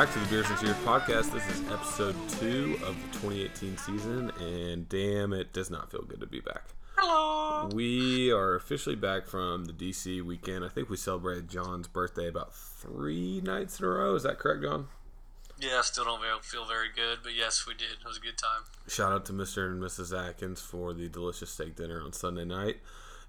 Back to the Beers and Cheers podcast. This is episode two of the 2018 season, and damn, it does not feel good to be back. Hello. We are officially back from the DC weekend. I think we celebrated John's birthday about three nights in a row. Is that correct, John? Yeah, I still don't feel very good, but yes, we did. It was a good time. Shout out to Mr. and Mrs. Atkins for the delicious steak dinner on Sunday night,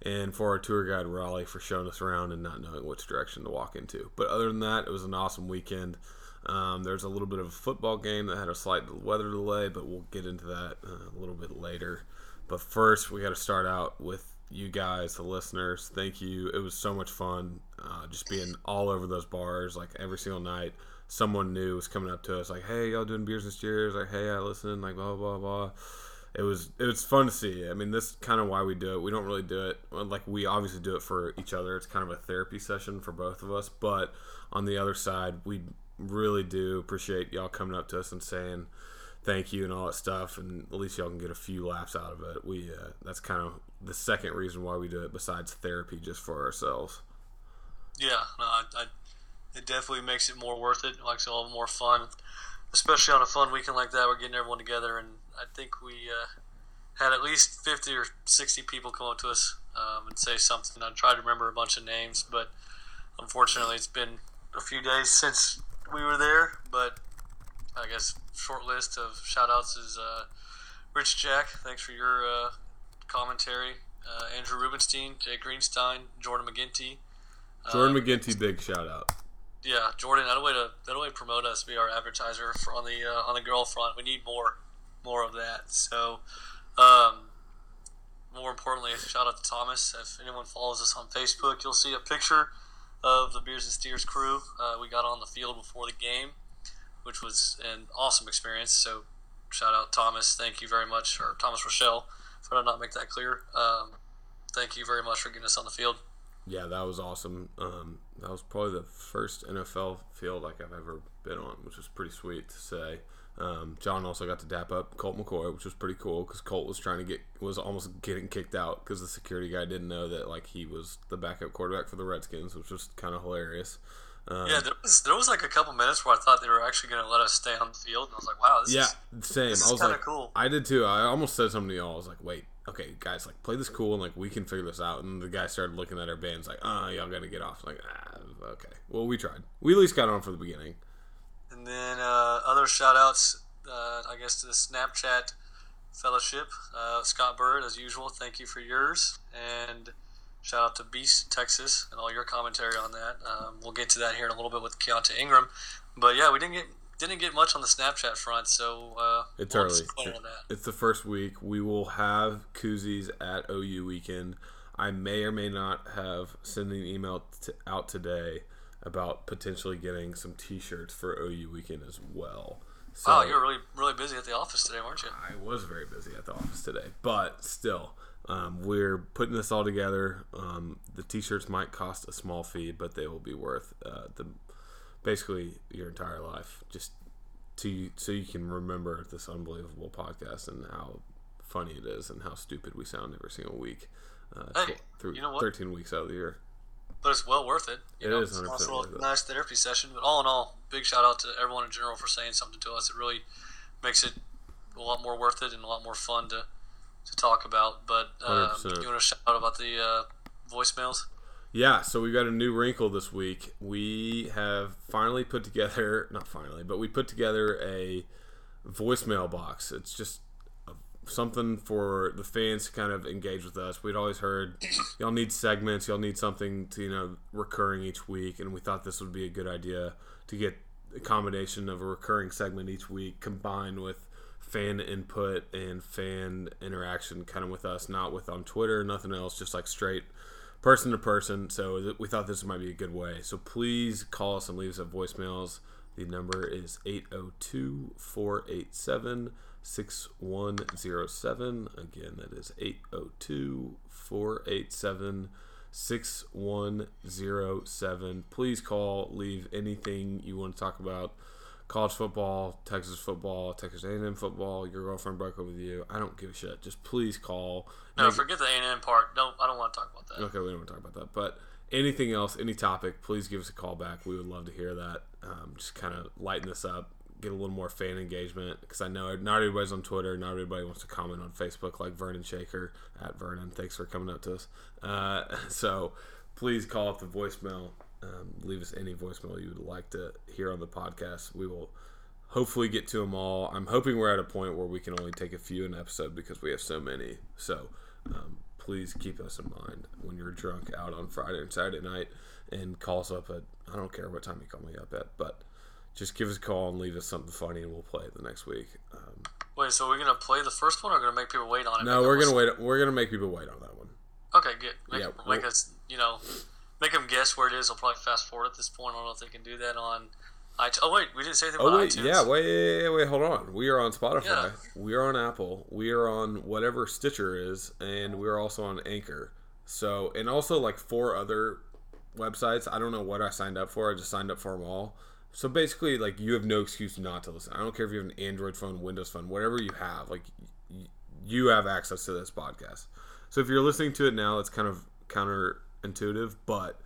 and for our tour guide Raleigh for showing us around and not knowing which direction to walk into. But other than that, it was an awesome weekend. Um, there's a little bit of a football game that had a slight weather delay, but we'll get into that uh, a little bit later. But first, we got to start out with you guys, the listeners. Thank you. It was so much fun uh, just being all over those bars, like every single night. Someone new was coming up to us, like, "Hey, y'all doing beers and cheers?" Like, "Hey, I listen." Like, blah blah blah. It was it was fun to see. I mean, this kind of why we do it. We don't really do it like we obviously do it for each other. It's kind of a therapy session for both of us. But on the other side, we really do appreciate y'all coming up to us and saying thank you and all that stuff and at least y'all can get a few laughs out of it we uh, that's kind of the second reason why we do it besides therapy just for ourselves Yeah, no, I, I, it definitely makes it more worth it. It makes it all more fun, especially on a fun weekend like that. We're getting everyone together, and I think we uh, had at least fifty or sixty people come up to us um, and say something. I tried to remember a bunch of names, but unfortunately, it's been a few days since we were there. But I guess short list of shout outs is uh, Rich Jack. Thanks for your uh, commentary. Uh, Andrew Rubenstein, Jay Greenstein, Jordan McGinty. jordan Uh, mcginty big shout out yeah, Jordan, that way to that way to promote us, be our advertiser for, on the uh, on the girl front. We need more more of that. So, um, more importantly, shout out to Thomas. If anyone follows us on Facebook, you'll see a picture of the Beers and Steers crew. Uh, we got on the field before the game, which was an awesome experience. So, shout out Thomas. Thank you very much, or Thomas Rochelle, if I did not make that clear. Um, thank you very much for getting us on the field. yeah that was awesome um, that was probably the first nfl field like i've ever been on which was pretty sweet to say um, john also got to dap up colt mccoy which was pretty cool because colt was trying to get was almost getting kicked out because the security guy didn't know that like he was the backup quarterback for the redskins which was kind of hilarious um, Yeah, there was there was like a couple minutes where I thought they were actually going to let us stay on the field, and I was like, "Wow, this Yeah, is same. this I was like, cool. I did too. I almost said something to y'all. I was like, wait, okay, guys, like play this cool and like we can figure this out. And the guy started looking at our bands like, uh, y'all got to get off. like, ah, okay. Well, we tried. We at least got on for the beginning. And then uh, other shout outs, uh, I guess, to the Snapchat Fellowship. Uh, Scott Bird, as usual, thank you for yours. And shout out to Beast, Texas, and all your commentary on that. Um, we'll get to that here in a little bit with Keaontay Ingram. But yeah, we didn't get didn't get much on the Snapchat front, so uh, It's we'll early. It's the first week. We will have koozies at OU weekend. I may or may not have sent an email t- out today about potentially getting some T-shirts for OU weekend as well. So, Wow, you were really really busy at the office today, weren't you? I was very busy at the office today, but still, um, we're putting this all together. Um, the T-shirts might cost a small fee, but they will be worth uh, the basically your entire life, just to so you can remember this unbelievable podcast and how funny it is and how stupid we sound every single week. Uh, Hey, through you know what? 13 weeks out of the year. But it's well worth it. You It know, is it's a 100% nice little nice therapy session. But all in all, big shout out to everyone in general for saying something to us. It really makes it a lot more worth it and a lot more fun to to talk about. But um, you want to shout out about the uh, voicemails? Yeah, so we got a new wrinkle this week. We have finally put together, not finally, but we put together a voicemail box. It's just something for the fans to kind of engage with us. We'd always heard y'all need segments, y'all need something to, you know, recurring each week, and we thought this would be a good idea to get a combination of a recurring segment each week combined with fan input and fan interaction kind of with us, not with on Twitter, nothing else, just like straight person to person. So we thought this might be a good way. So please call us and leave us at voicemails. The number is 802 487 6107. Again, that is 802 487 6107. Please call, leave anything you want to talk about. College football, Texas football, Texas A&M football. Your girlfriend broke up with you. I don't give a shit. Just please call. No, Make- forget the A and M part. Don't I don't want to talk about that. Okay, we don't want to talk about that. But anything else, any topic, please give us a call back. We would love to hear that. um, just kind of lighten this up, get a little more fan engagement because I know not everybody's on Twitter, not everybody wants to comment on Facebook like Vernon Shaker at Vernon. Thanks for coming up to us. Uh, so please call up the voicemail. Um, leave us any voicemail you would like to hear on the podcast. We will hopefully get to them all. I'm hoping we're at a point where we can only take a few in an episode because we have so many. So um, please keep us in mind when you're drunk out on Friday and Saturday night and call us up at I don't care what time you call me up at, but just give us a call and leave us something funny and we'll play it the next week. Um, Wait, so we're gonna play the first one, or gonna make people wait on it? no, we're gonna wait. We're gonna make people wait on that one. Okay, good. Make, Yeah, make we'll- us, you know, make them guess where it is. I'll probably fast forward at this point. I don't know if they can do that on iTunes. Oh wait, we didn't say anything Oh about wait, iTunes. yeah, wait, wait, wait, hold on. We are on Spotify. Yeah. We are on Apple. We are on whatever Stitcher is, and we are also on Anchor. So, and also like four other websites. I don't know what I signed up for. I just signed up for them all. So basically, like you have no excuse not to listen. I don't care if you have an Android phone, Windows phone, whatever you have. Like y- you have access to this podcast. So if you're listening to it now, it's kind of counterintuitive, but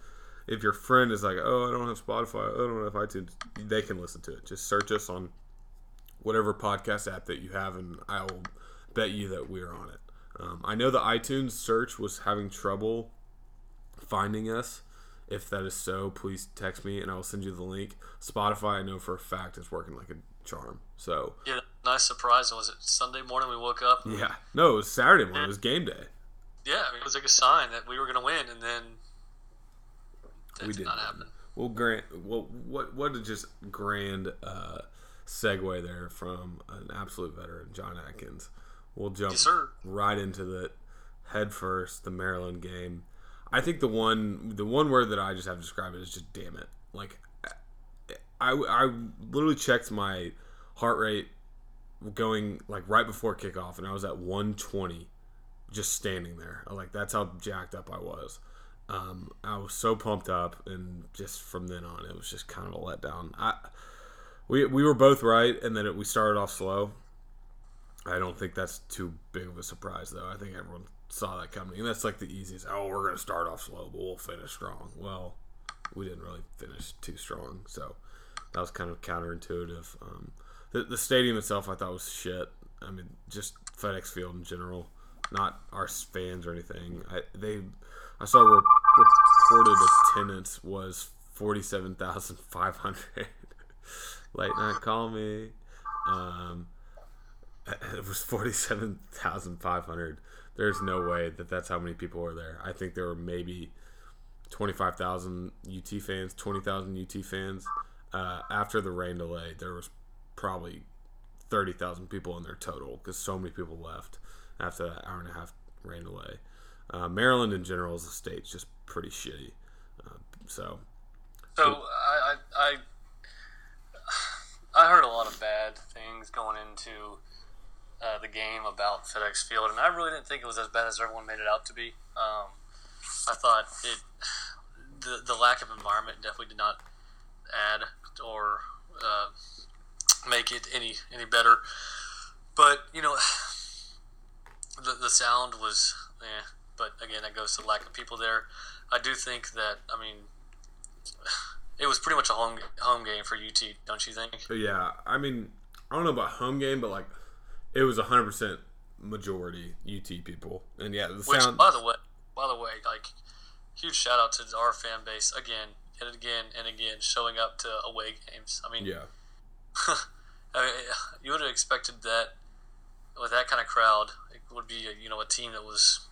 if your friend is like, "Oh, I don't have Spotify, I don't have iTunes," they can listen to it. Just search us on whatever podcast app that you have, and I will bet you that we're on it. Um, I know the iTunes search was having trouble finding us. If that is so, please text me and I will send you the link. Spotify, I know for a fact, is working like a charm. So Yeah, nice surprise. Was it Sunday morning we woke up? yeah, no, it was Saturday morning. It was game day. Yeah, I mean, it was like a sign that we were gonna win, and then that we did did not happen. Well, Grant, well, what what a just grand uh, segue there from an absolute veteran, John Atkins. We'll jump Yes, right into the head first, the Maryland game. I think the one the one word that I just have to describe it is just damn it. Like I I literally checked my heart rate going like right before kickoff and I was at 120 just standing there. Like that's how jacked up I was. Um, I was so pumped up, and just from then on, it was just kind of a letdown. I we we were both right, and then it, we started off slow. I don't think that's too big of a surprise, though. I think everyone saw that coming, and that's like the easiest. Oh, we're gonna start off slow, but we'll finish strong. Well, we didn't really finish too strong, so that was kind of counterintuitive. Um, the, the stadium itself, I thought was shit. I mean, just FedEx Field in general, not our fans or anything. I they, I saw re- reported attendance was forty seven thousand five hundred. Late night call me. Um, it was forty seven thousand five hundred. There's no way that that's how many people were there. I think there were maybe twenty five thousand UT fans, twenty thousand UT fans. Uh, after the rain delay, there was probably thirty thousand people in there total because so many people left after that hour and a half rain delay. Uh, Maryland in general as a state's just pretty shitty. Uh, so So I I I heard a lot of bad things going into uh, the game about FedEx Field, and I really didn't think it was as bad as everyone made it out to be. Um, I thought it the the lack of environment definitely did not add or uh, make it any any better. But you know, the the sound was, eh. But again, that goes to the lack of people there. I do think that I mean it was pretty much a home home game for UT, don't you think? Yeah, I mean, I don't know about home game, but like it was hundred percent majority UT people, and yeah, the Which, sound. by the way, by the way, like huge shout out to our fan base again and again and again showing up to away games. I mean, Yeah, I mean, you would have expected that with that kind of crowd, it would be a, you know a team that was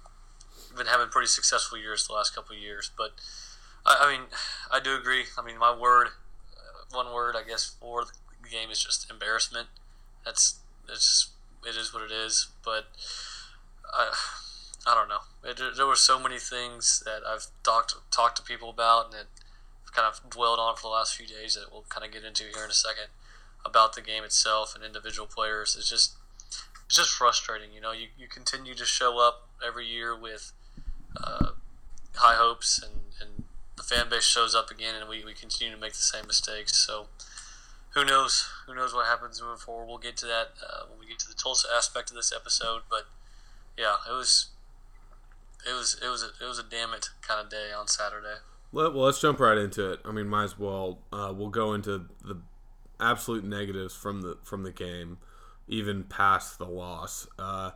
been having pretty successful years the last couple of years. But I, I mean, I do agree. I mean, my word, uh, one word, I guess, for the game is just embarrassment. That's it's it is what it is. But I I don't know. It, there were so many things that I've talked talked to people about and that kind of dwelled on for the last few days that we'll kind of get into here in a second about the game itself and individual players. It's just it's just frustrating. You know, you, you continue to show up every year with uh, high hopes, and, and the fan base shows up again, and we, we continue to make the same mistakes. So who knows? Who knows what happens moving forward? We'll get to that uh, when we get to the Tulsa aspect of this episode. But yeah, it was it was it was a, it was a damn it kind of day on Saturday. Let, well, let's jump right into it. I mean, might as well. Uh, we'll go into the absolute negatives from the from the game, even past the loss. Uh,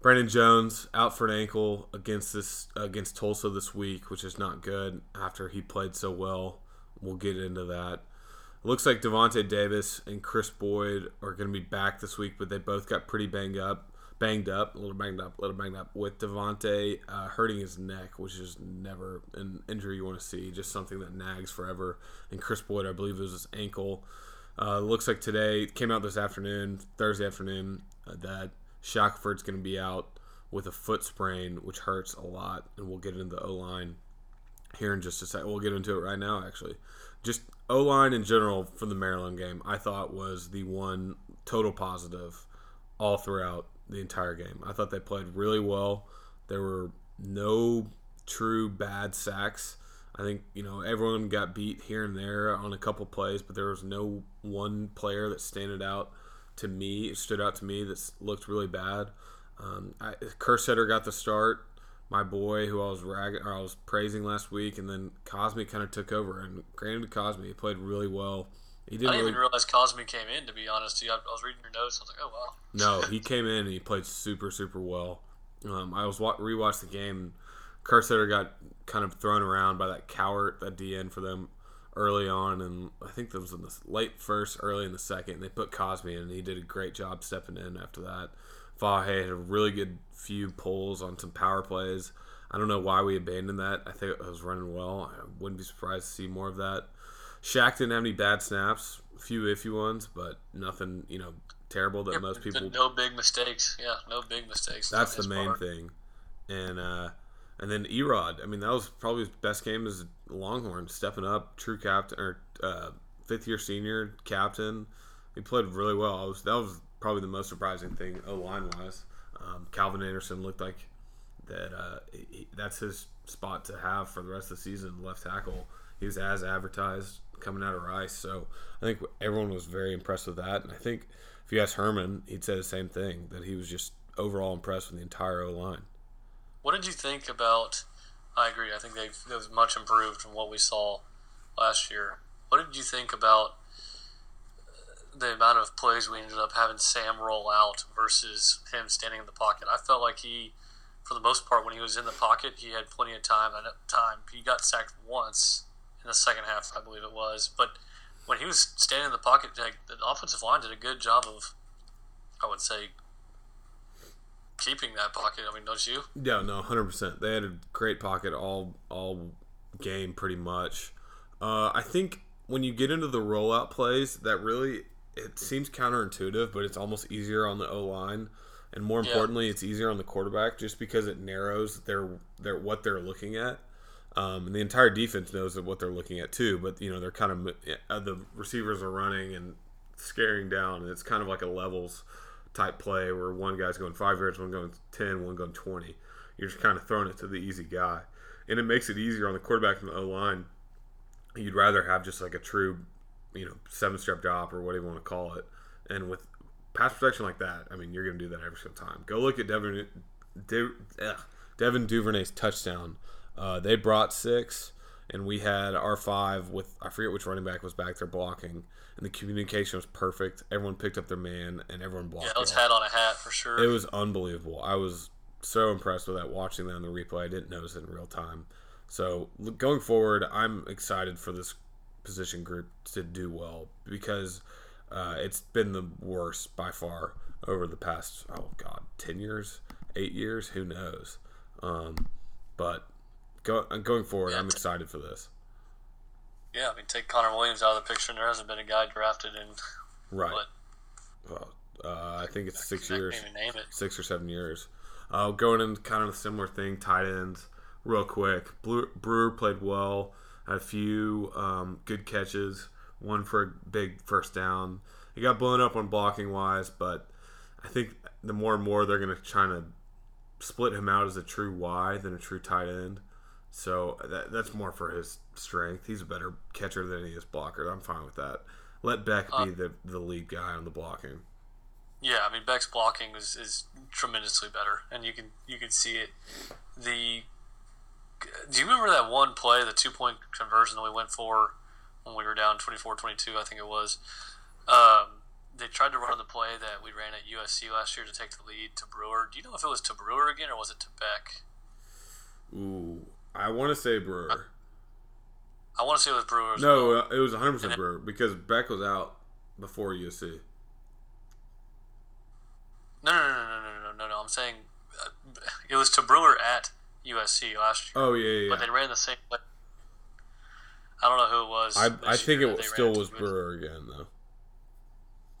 Brandon Jones out for an ankle against this against Tulsa this week, which is not good. After he played so well, we'll get into that. Looks like Davante Davis and Chris Boyd are going to be back this week, but they both got pretty banged up, banged up, a little banged up, a little banged up. With Davante uh, hurting his neck, which is never an injury you want to see, just something that nags forever. And Chris Boyd, I believe, it was his ankle. Uh, looks like today came out this afternoon, Thursday afternoon, uh, that Shackelford's going to be out with a foot sprain, which hurts a lot, and we'll get into the O line here in just a second. We'll get into it right now, actually. Just O line in general for the Maryland game, I thought was the one total positive all throughout the entire game. I thought they played really well. There were no true bad sacks. I think you know everyone got beat here and there on a couple plays, but there was no one player that standed out to me. Stood out to me that looked really bad. Um, I, got the start, my boy who I was ragging, or I was praising last week, and then Cosmi kind of took over. And granted, Cosmi he played really well. He didn't I didn't really, even realize Cosmi came in. To be honest, I was reading your notes. I was like, oh wow. No, he came in and he played super super well. Um, I was rewatched the game. Kerstetter got kind of thrown around by that Cowart at DN for them early on, and I think that was in the late first, early in the second. They put Cosmi in, and he did a great job stepping in after that. Vahe had a really good few pulls on some power plays. I don't know why we abandoned that. I think it was running well. I wouldn't be surprised to see more of that. Shaq didn't have any bad snaps, a few iffy ones, but nothing, you know, terrible that most people. No big mistakes. Yeah, no big mistakes. That's the main part. thing. And uh, and then Erod, I mean, that was probably his best game as Longhorn, stepping up, true captain or uh, fifth year senior captain. He played really well. Was, that was probably the most surprising thing, O line wise. Um, Calvin Anderson looked like that. Uh, he, that's his spot to have for the rest of the season, left tackle. He was as advertised coming out of Rice, so I think everyone was very impressed with that. And I think if you ask Herman, he'd say the same thing that he was just overall impressed with the entire O line. What did you think about? I agree. I think they've they've much improved from what we saw last year. What did you think about the amount of plays we ended up having Sam roll out versus him standing in the pocket? I felt like he, for the most part, when he was in the pocket, he had plenty of time. At time, he got sacked once in the second half, I believe it was. But when he was standing in the pocket, like, the offensive line did a good job of, I would say, keeping that pocket. I mean, don't you? Yeah, no, hundred percent. They had a great pocket all all game, pretty much. Uh, I think when you get into the rollout plays, that really it seems counterintuitive, but it's almost easier on the O line, and more importantly, yeah. it's easier on the quarterback just because it narrows their their what they're looking at. Um, and the entire defense knows what they're looking at too, but you know they're kind of uh, the receivers are running and scaring down, and it's kind of like a levels type play where one guy's going five yards, one going ten, one going 20. You're just kind of throwing it to the easy guy. And it makes it easier on the quarterback and the O line. You'd rather have just like a true, you know, seven step drop or whatever you want to call it. And with pass protection like that, I mean, you're going to do that every single time. Go look at Devin, De, ugh, Devin Duvernay's touchdown. Uh, they brought six, and we had our five with, I forget which running back was back there blocking and the communication was perfect. Everyone picked up their man, and everyone blocked. Yeah, it was hat on a hat for sure. It was unbelievable. I was so impressed with that watching that on the replay. I didn't notice it in real time. So going forward, I'm excited for this position group to do well because uh, it's been the worst by far over the past oh god ten years, eight years, who knows. Um, but go, going forward, yeah, I'm excited for this. Yeah, I mean, take Connor Williams out of the picture, and there hasn't been a guy drafted in right. What? Well, uh, I think it's six years, six or seven years. Uh, going in kind of a similar thing, tight ends, real quick. Brewer played well, had a few um, good catches, one for a big first down. He got blown up on blocking wise, but I think the more and more they're going to try to split him out as a true Y than a true tight end. So that, that's more for his strength. He's a better catcher than he is blocker. I'm fine with that. Let Beck uh, be the, the lead guy on the blocking. Yeah, I mean Beck's blocking is, is tremendously better, and you can you can see it. The do you remember that one play, the two point conversion that we went for when we were down 24 22, I think it was? Um, they tried to run the play that we ran at USC last year to take the lead to Brewer. Do you know if it was to Brewer again or was it to Beck? Ooh, I want to say Brewer. I, I want to say it was Brewer. no, well. Uh, it was 100% then, Brewer because Beck was out before USC. No, no, no, no, no, no, no, no. I'm saying uh, it was to Brewer at USC last year, Oh yeah, yeah. but they ran the same play. I don't know who it was. I, I think it still was. Brewer again though.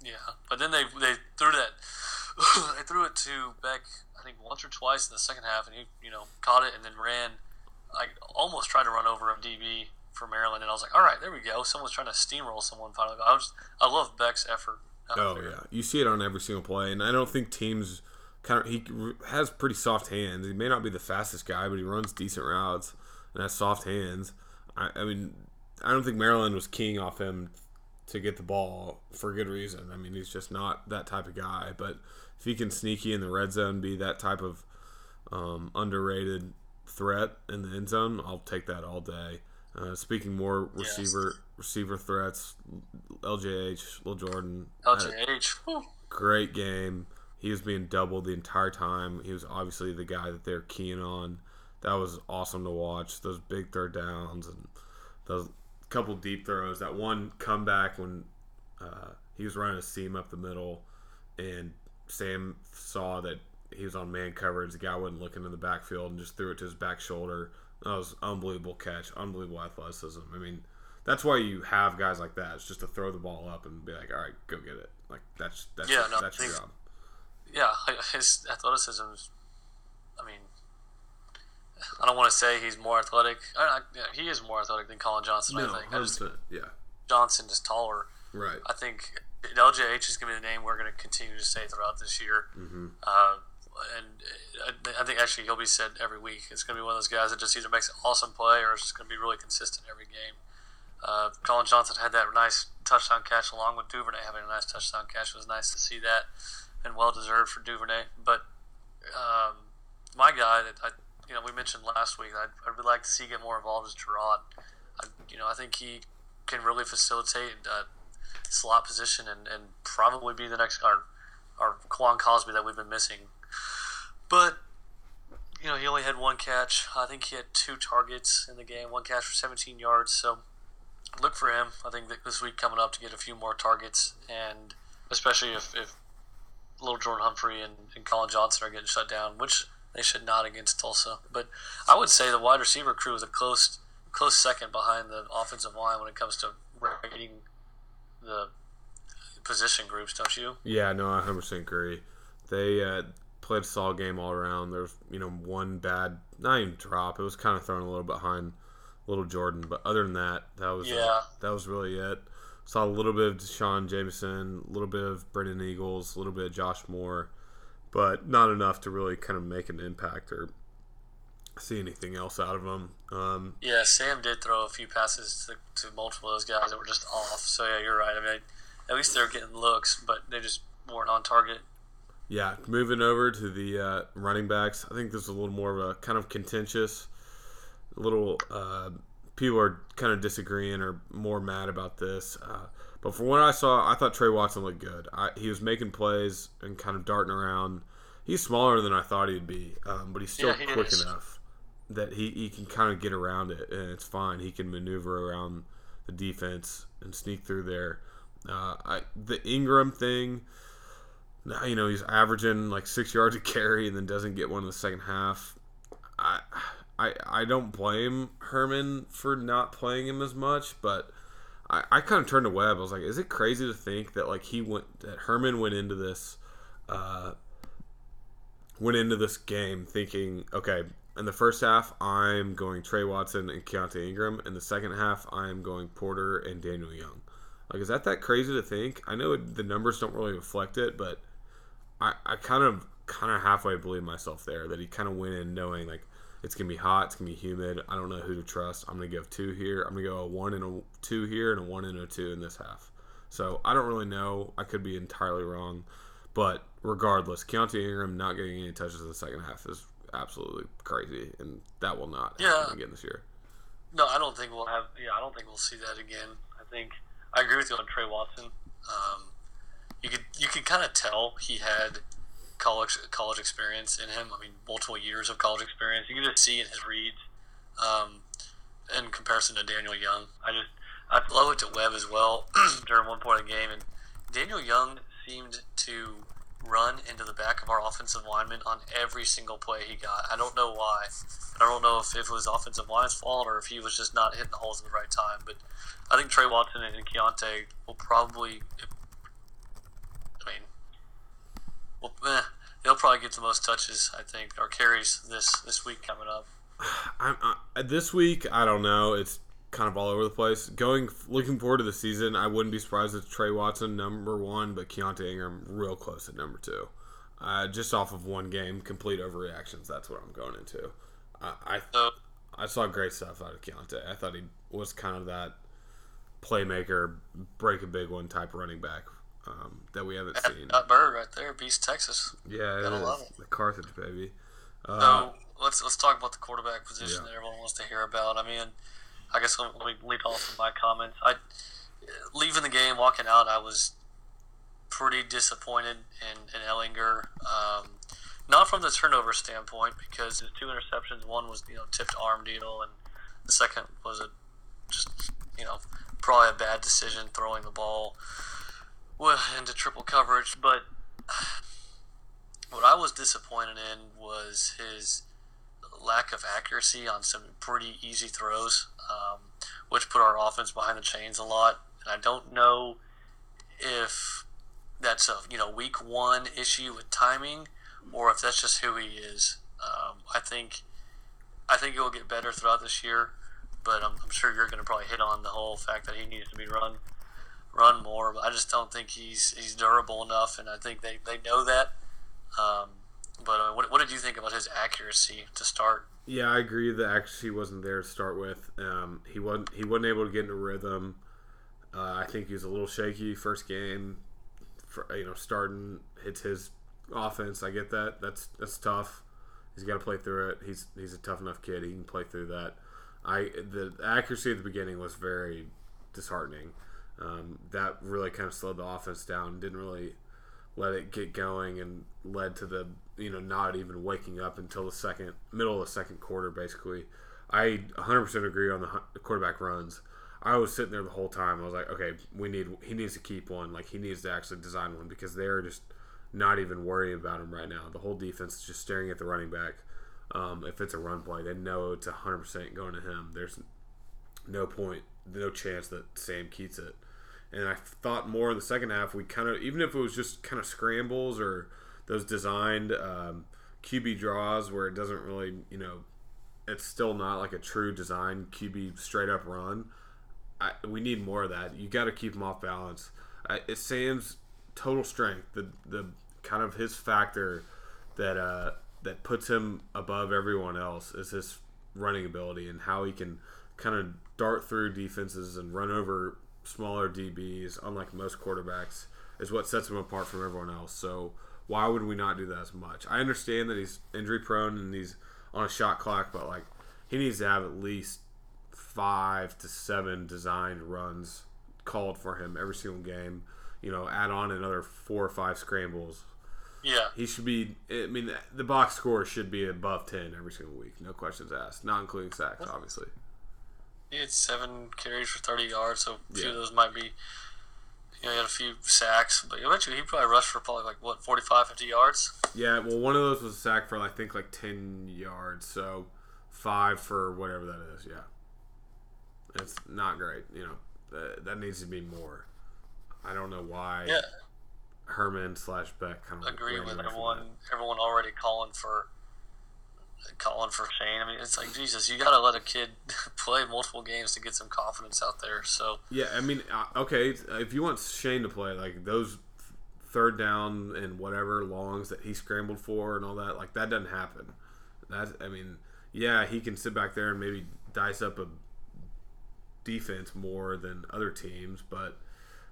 Yeah, but then they they threw that they threw it to Beck I think once or twice in the second half, and he you know caught it and then ran. I almost tried to run over a DB for Maryland, and I was like, all right, there we go. Someone's trying to steamroll someone. Finally, I was I love Beck's effort. Oh yeah, you see it on every single play, and I don't think teams kind of he has pretty soft hands. He may not be the fastest guy, but he runs decent routes and has soft hands. I, I mean, I don't think Maryland was keying off him to get the ball for good reason. I mean, he's just not that type of guy. But if he can sneaky in the red zone, be that type of um, underrated threat in the end zone, I'll take that all day. Uh, speaking more Yes. receiver receiver threats, LJH, Lil Jordan, LJH. great game. He was being doubled the entire time. He was obviously the guy that they're keying on. That was awesome to watch. Those big third downs and those couple deep throws. That one comeback when uh, he was running a seam up the middle, and Sam saw that he was on man coverage. The guy wasn't looking in the backfield and just threw it to his back shoulder. That was unbelievable catch, unbelievable athleticism. I mean, that's why you have guys like that. It's just to throw the ball up and be like, all right, go get it. Like that's that's Yeah, your, no, that's your job. Yeah, his athleticism. is- I mean, I don't want to say he's more athletic. I, I, yeah, he is more athletic than Collin Johnson. I think. I just, 100%. yeah, Johnson is taller. right. I think LJH is going to be the name we're going to continue to say throughout this year. Mm-hmm. Uh, and I, I think actually he'll be said every week. It's going to be one of those guys that just either makes an awesome play or is just going to be really consistent every game. Uh, Collin Johnson had that nice touchdown catch along with Duvernay having a nice touchdown catch. It was nice to see that and well deserved for Duvernay. But um, my guy that I, you know, we mentioned last week, I'd, I'd really like to see get more involved is Gerard. I, you know, I think he can really facilitate uh, slot position and, and probably be the next our our Quan Cosby that we've been missing. But you know, he only had one catch. I think he had two targets in the game, one catch for 17 yards. So look for him. I think that this week coming up to get a few more targets, and especially if, if Little Jordan Humphrey and, and Collin Johnson are getting shut down, which they should not against Tulsa. But I would say the wide receiver crew is a close close second behind the offensive line when it comes to rating the position groups, don't you? Yeah, no, I 100% agree. They uh, played a solid game all around. There's you know, one bad, not even drop. It was kind of thrown a little behind Little Jordan, but other than that, that was Yeah. that was really it. Saw a little bit of D'Shawn Jamison, a little bit of Brennan Eagles, a little bit of Josh Moore, but not enough to really kind of make an impact or see anything else out of them. Um, Yeah, Sam did throw a few passes to, to multiple of those guys that were just off. So yeah, you're right. I mean, at least they're getting looks, but they just weren't on target. Yeah, moving over to the uh, running backs, I think this is a little more of a kind of contentious. A little uh, people are kind of disagreeing or more mad about this. Uh, but from what I saw, I thought Tre Watson looked good. I, he was making plays and kind of darting around. He's smaller than I thought he'd be, um, but he's still Yeah, he quick is. enough that he, he can kind of get around it, and it's fine. He can maneuver around the defense and sneak through there. Uh, I, the Ingram thing, now, you know, he's averaging like six yards a carry and then doesn't get one in the second half. I, I, I don't blame Herman for not playing him as much, but I, I kind of turned to Webb. I was like, is it crazy to think that like he went that Herman went into this, uh, went into this game thinking, okay, in the first half I'm going Tre Watson and Keaontay Ingram, in the second half I'm going Porter and Daniel Young. Like, is that that crazy to think? I know it, the numbers don't really reflect it, but I, I kind of kind of halfway believe myself there that he kind of went in knowing like it's gonna be hot, it's gonna be humid. I don't know who to trust. I'm gonna go two here. I'm gonna go a one and a two here and a one and a two in this half. So I don't really know. I could be entirely wrong, but regardless, Keaontay Ingram not getting any touches in the second half is absolutely crazy, and that will not Yeah. happen again this year. No, I don't think we'll have. Yeah, I don't think we'll see that again. I think I agree with you on Tre Watson. Um, you could you could kind of tell he had college college experience in him. I mean, multiple years of college experience. You can just see in his reads um, in comparison to Daniel Young. I just I love it to Webb as well during one point of the game, and Daniel Young seemed to run into the back of our offensive lineman on every single play he got. I don't know why. I don't know if, if it was offensive line's fault or if he was just not hitting the holes at the right time. But I think Tre Watson and Keaontay will probably. I mean, well, eh, they'll probably get the most touches. I think or carries this this week coming up. I'm, I, this week, I don't know. It's kind of all over the place. Going, looking forward to the season, I wouldn't be surprised if Tre Watson number one, but Keaontay Ingram real close at number two. Uh, just off of one game, complete overreactions. That's what I'm going into. I, I So I saw great stuff out of Keaontay. I thought he was kind of that playmaker, break a big one type running back um, that we haven't that, seen. that bird right there Beast Texas. Yeah, it love. The Carthage baby. Uh, So let's let's talk about the quarterback position Yeah. that everyone wants to hear about. I mean, I guess let me lead off with my comments. I leaving the game, walking out, I was pretty disappointed in, in Ehlinger. Um, not from the turnover standpoint, because his two interceptions, one was you know tipped arm deal, and the second was a just you know probably a bad decision throwing the ball well, into triple coverage. But what I was disappointed in was his lack of accuracy on some pretty easy throws, um, which put our offense behind the chains a lot. And I don't know if that's a you know week one issue with timing, or if that's just who he is. Um, I think I think it will get better throughout this year, but I'm, I'm sure you're going to probably hit on the whole fact that he needs to be run run more. But I just don't think he's he's durable enough, and I think they, they know that. Um, but uh, what, what did you think about his accuracy to start? Yeah, I agree. The accuracy wasn't there to start with. Um, he wasn't he wasn't able to get into rhythm. Uh, I think he was a little shaky first game. For, you know, starting hits his offense. I get that. That's that's tough. He's got to play through it. He's he's a tough enough kid. He can play through that. I the accuracy at the beginning was very disheartening. Um, that really kind of slowed the offense down. Didn't really let it get going and led to the you know not even waking up until the second middle of the second quarter basically. I 100% agree on the quarterback runs. I was sitting there the whole time. I was like okay we need he needs to keep one. Like he needs to actually design one because they're just not even worrying about him right now. The whole defense is just staring at the running back. Um, if it's a run play they know it's 100% going to him. There's no point no chance that sam keeps it and I thought more in the second half we kind of even if it was just kind of scrambles or those designed um, QB draws where it doesn't really you know it's still not like a true design QB straight up run. I, we need more of that. You got to keep him off balance. I, it's Sam's total strength, the the kind of his factor that uh, that puts him above everyone else is his running ability and how he can kind of dart through defenses and run over smaller DBs, unlike most quarterbacks, is what sets him apart from everyone else. So why would we not do that as much? I understand that he's injury prone and he's on a shot clock, but like he needs to have at least five to seven designed runs called for him every single game. You know, add on another four or five scrambles. Yeah, He should be. I mean, the box score should be above ten every single week, no questions asked. Not including sacks, obviously. He had seven carries for 30 yards, so a few Yeah. of those might be. You know, he had a few sacks, but eventually he probably rushed for probably like what 45, 50 yards. Yeah, well, one of those was a sack for I think like ten yards, so five for whatever that is. Yeah, it's not great. You know, that, that needs to be more. I don't know why Yeah, Herman slash Beck kind of agree with everyone. Everyone already calling for calling for Shane. I mean, it's like Jesus. You got to let a kid play multiple games to get some confidence out there. So Yeah, I mean, uh, okay, if you want Shane to play like those third down and whatever longs that he scrambled for and all that, like that doesn't happen. That's, I mean, yeah, he can sit back there and maybe dice up a defense more than other teams, but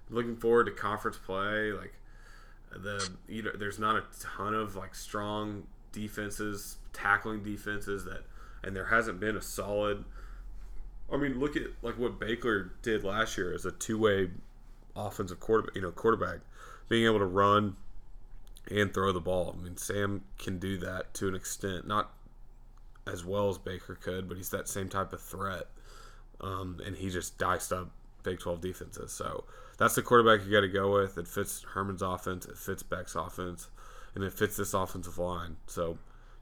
looking forward to conference play, like the you know, there's not a ton of like strong defenses, tackling defenses that, and there hasn't been a solid. I mean, look at like what Baker did last year as a two-way offensive quarterback. You know, quarterback being able to run and throw the ball. I mean, Sam can do that to an extent, not as well as Baker could, but he's that same type of threat. Um, and he just diced up Big 12 defenses. So that's the quarterback you got to go with. It fits Herman's offense, it fits Beck's offense, and it fits this offensive line. So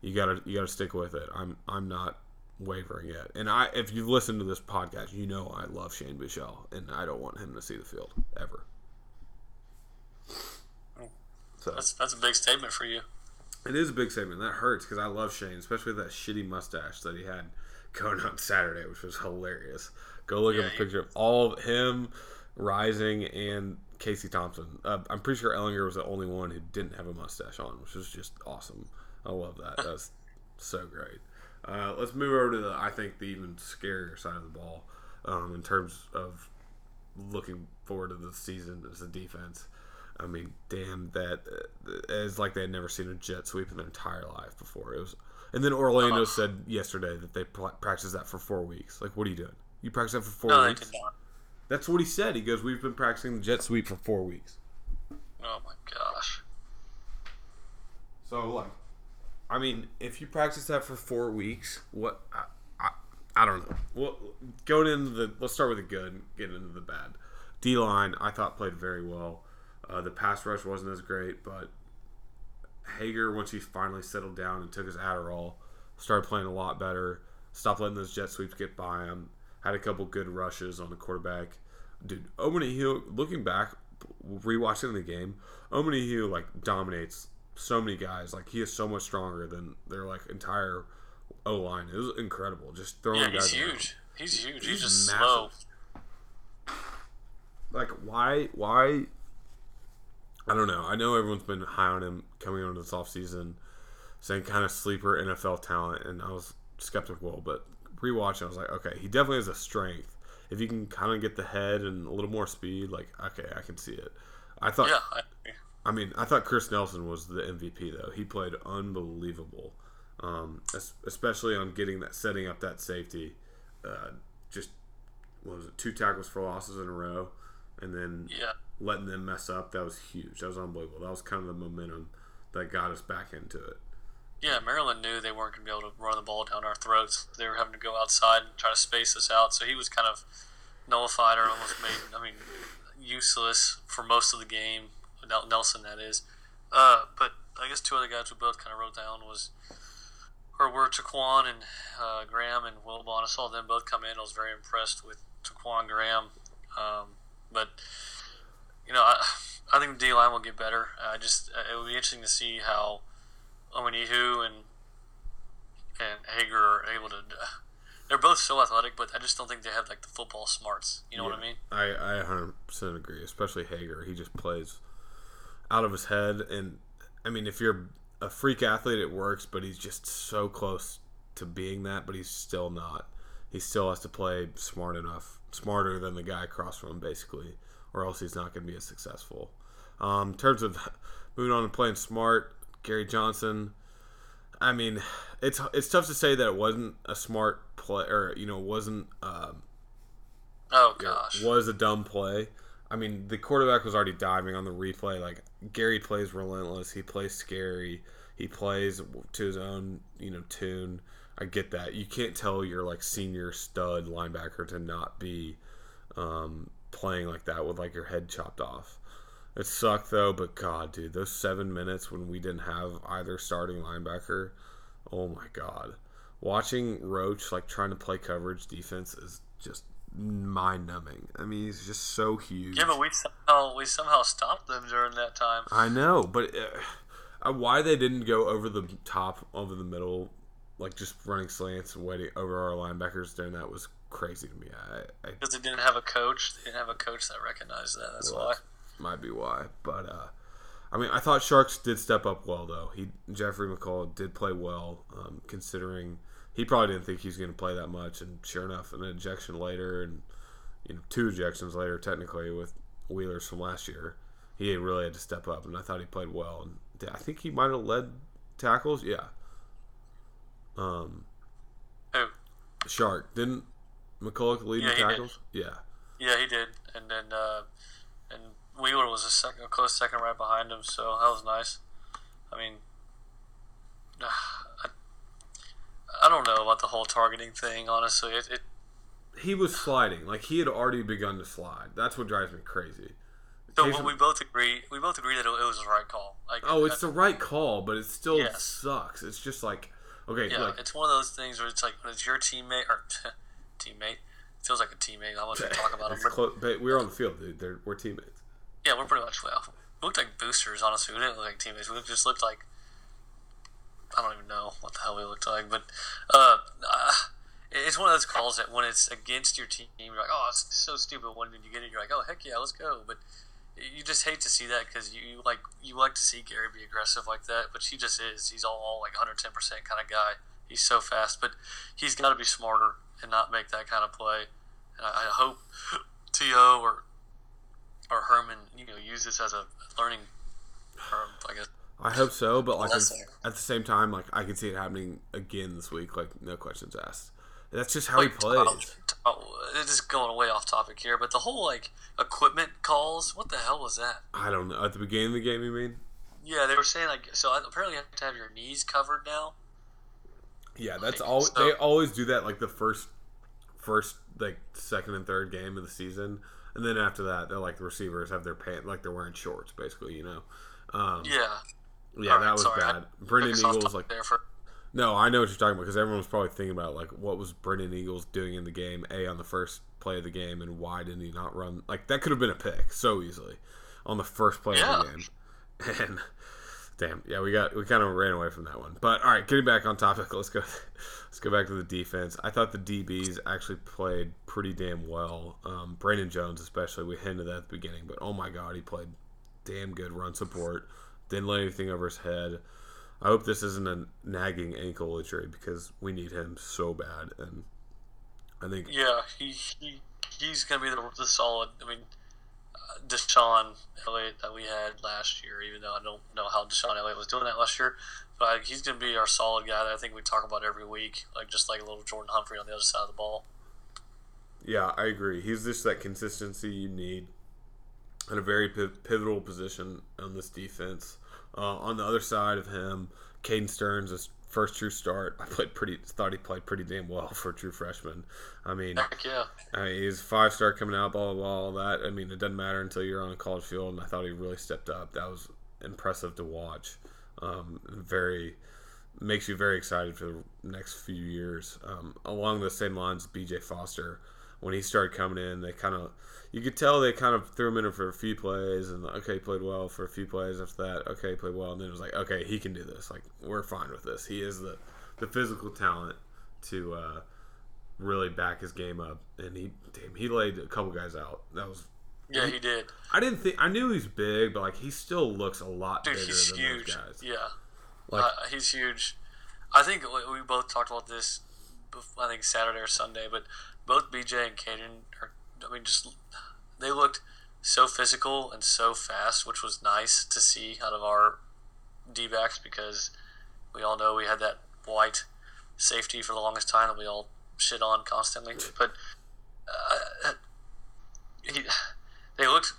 you got to you got to stick with it. I'm I'm not wavering yet. And I if you've listened to this podcast, you know I love Shane Buechele, and I don't want him to see the field ever. So that's that's a big statement for you. It is a big statement. That hurts because I love Shane, especially that shitty mustache that he had going on Saturday, which was hilarious. Go look yeah, at a picture of all of him, Rising, and Casey Thompson. Uh, I'm pretty sure Ehlinger was the only one who didn't have a mustache on, which was just awesome. I love that. That's so great. Uh, let's move over to the, I think, the even scarier side of the ball um, in terms of looking forward to the season as a defense. I mean, damn, that uh, it's like they had never seen a jet sweep in their entire life before. It was, and then Orlando uh, said yesterday that they practiced that for four weeks. Like, what are you doing? You practice that for four no, weeks? That's what he said. He goes, "We've been practicing the jet sweep for four weeks." Oh my gosh! So like, I mean, if you practice that for four weeks, what? I, I, I don't know. Well, going into the let's start with the good, and get into the bad. D line, I thought played very well. Uh, the pass rush wasn't as great, but Hager, once he finally settled down and took his Adderall, started playing a lot better. Stopped letting those jet sweeps get by him. Had a couple good rushes on the quarterback. Dude, Omenihu, looking back, rewatching the game, Omenihu like dominates so many guys. Like he is so much stronger than their like entire O line. It was incredible. Just throwing yeah, guys. He's around. huge. He's huge. He's, he's just massive. slow. Like why? Why I don't know. I know everyone's been high on him coming into this offseason, saying kind of sleeper NFL talent, and I was skeptical, but rewatching, I was like, okay, he definitely has a strength. If you can kind of get the head and a little more speed, like, okay, I can see it. I thought, yeah, I, I mean, I thought Chris Nelson was the MVP though. He played unbelievable, um, especially on getting that, setting up that safety. Uh, just what was it, two tackles for losses in a row, and then yeah letting them mess up, that was huge. That was unbelievable. That was kind of the momentum that got us back into it. Yeah, Maryland knew they weren't going to be able to run the ball down our throats. They were having to go outside and try to space us out. So he was kind of nullified or almost made, I mean, useless for most of the game. Nelson, that is. Uh, but I guess two other guys we both kind of wrote down was or were Ta'Quon and uh, Graham and Wilbon. I saw them both come in. I was very impressed with Ta'Quon Graham. Um, but you know, I, I think the D line will get better. I just it will be interesting to see how Omenihu and and Hager are able to. They're both so athletic, but I just don't think they have like the football smarts. You know yeah, what I mean? I I 100 percent agree. Especially Hager, he just plays out of his head, and I mean, if you're a freak athlete, it works, but he's just so close to being that, but he's still not. He still has to play smart enough, smarter than the guy across from him, basically or else he's not going to be as successful. Um, in terms of moving on and playing smart, Gary Johnson. I mean, it's it's tough to say that it wasn't a smart play, or you know, wasn't. Um, oh gosh, was a dumb play. I mean, the quarterback was already diving on the replay. Like Gary plays relentless. He plays scary. He plays to his own, you know, tune. I get that. You can't tell your like senior stud linebacker to not be um, playing like that with like your head chopped off. It sucked though, but God, dude, those seven minutes when we didn't have either starting linebacker, oh my God. Watching Roach like trying to play coverage defense is just mind numbing. I mean, he's just so huge. Yeah, but we somehow we somehow stopped them during that time. I know, but uh, why they didn't go over the top, over the middle, like just running slants and waiting over our linebackers during that was crazy to me. I, because they didn't have a coach. They didn't have a coach that recognized that. That's well, why. Might be why, but uh, I mean, I thought Sharks did step up well though. He Jeffrey McCulloch did play well, um, considering he probably didn't think he was going to play that much, and sure enough, an ejection later, and you know, two ejections later, technically with Wheelers from last year, he really had to step up, and I thought he played well, and I think he might have led tackles. Yeah, Um, Who? Shark didn't McCulloch lead Yeah, the he did. tackles? Yeah. Yeah, he did, and then uh, and Wheeler was a second, a close second right behind him, so that was nice. I mean, I, don't know about the whole targeting thing. Honestly, it, it He was sliding. Like he had already begun to slide. That's what drives me crazy. so we both agree. We both agree that it, it was the right call. Like, oh, it's the right call, but it still Yes. sucks. It's just like okay, yeah, like it's one of those things where it's like when it's your teammate or teammate feels like a teammate. I want to talk about him, but but we're on the field, dude. They're, we're teammates. Yeah, we're pretty much well. We looked like boosters, honestly. We didn't look like teammates. We just looked like I don't even know what the hell we looked like. But uh, uh, it's one of those calls that when it's against your team, you're like, oh, it's so stupid. When did you get it, you're like, oh, heck yeah, let's go. But you just hate to see that because you, you like you like to see Gary be aggressive like that, but he just is. He's all, all like 110 percent kind of guy. He's so fast, but he's got to be smarter and not make that kind of play. And I, I hope To or or Herman, you know, use this as a learning. I guess. I hope so, but like that's at, the same time, like I can see it happening again this week. Like no questions asked. That's just how he plays. oh, oh, it is going way off topic here, but the whole like equipment calls. What the hell was that? I don't know. At the beginning of the game, you mean? Yeah, they were saying like so. Apparently, you have to have your knees covered now. Yeah, that's Like, all. so- they always do that like the first, first like second and third game of the season, and then after that, they're like the receivers have their pant like they're wearing shorts, basically. You know. Um, Yeah, yeah, All that right, was sorry, I bad. Brennan Took us off Eagles like for no, I know what you're talking about because everyone was probably thinking about like what was Brennan Eagles doing in the game? A on the first play of the game, and why didn't he not run? Like that could have been a pick so easily on the first play Yeah. of the game. And damn, yeah, we got we kind of ran away from that one. But all right, getting back on topic, let's go. Let's go back to the defense. I thought the DBs actually played pretty damn well. Um, Brandon Jones, especially, we hinted at the beginning, but oh my god, he played damn good run support. Didn't let anything over his head. I hope this isn't a nagging ankle injury because we need him so bad. And I think yeah. He, he he's gonna be the, the solid. I mean, uh, DeShon Elliott that we had last year. Even though I don't know how DeShon Elliott was doing that last year, but I, he's gonna be our solid guy that I think we talk about every week, like just like a little Jordan Humphrey on the other side of the ball. Yeah, I agree. He's just that consistency you need in a very pi- pivotal position on this defense. Uh, on the other side of him, Caden Sterns, his first true start, I played pretty. Thought he played pretty damn well for a true freshman. I mean, Heck yeah. I mean he's five star coming out, blah blah blah, all that. I mean, it doesn't matter until you're on a college field, and I thought he really stepped up. That was impressive to watch. Um, very makes you very excited for the next few years. Um, along the same lines, B.J. Foster, when he started coming in, they kind of you could tell they kind of threw him in for a few plays, and okay, he played well for a few plays. After that, okay, he played well, and then it was like, okay, he can do this. Like we're fine with this. He is the the physical talent to uh, really back his game up, and he damn he laid a couple guys out. That was Yeah, he did. I didn't think I knew he's big, but like he still looks a lot Dude, bigger he's than huge. those guys. Yeah. Like uh, he's huge. I think we, we both talked about this. I think Saturday or Sunday, but both BJ and Caden are. I mean, just they looked so physical and so fast, which was nice to see out of our D backs because we all know we had that white safety for the longest time that we all shit on constantly. But uh, he, they looked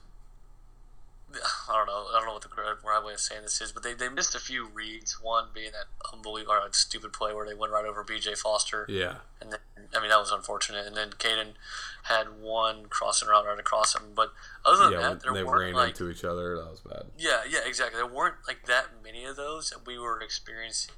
I don't know. I don't know what the right way of saying this is, but they, they missed a few reads. One being that unbelievable, or stupid play where they went right over B.J. Foster, yeah, and then I mean that was unfortunate. And then Caden had one crossing route right across him. But other than yeah, that, there they weren't ran like into each other. That was bad. yeah, yeah, exactly. There weren't like that many of those that we were experiencing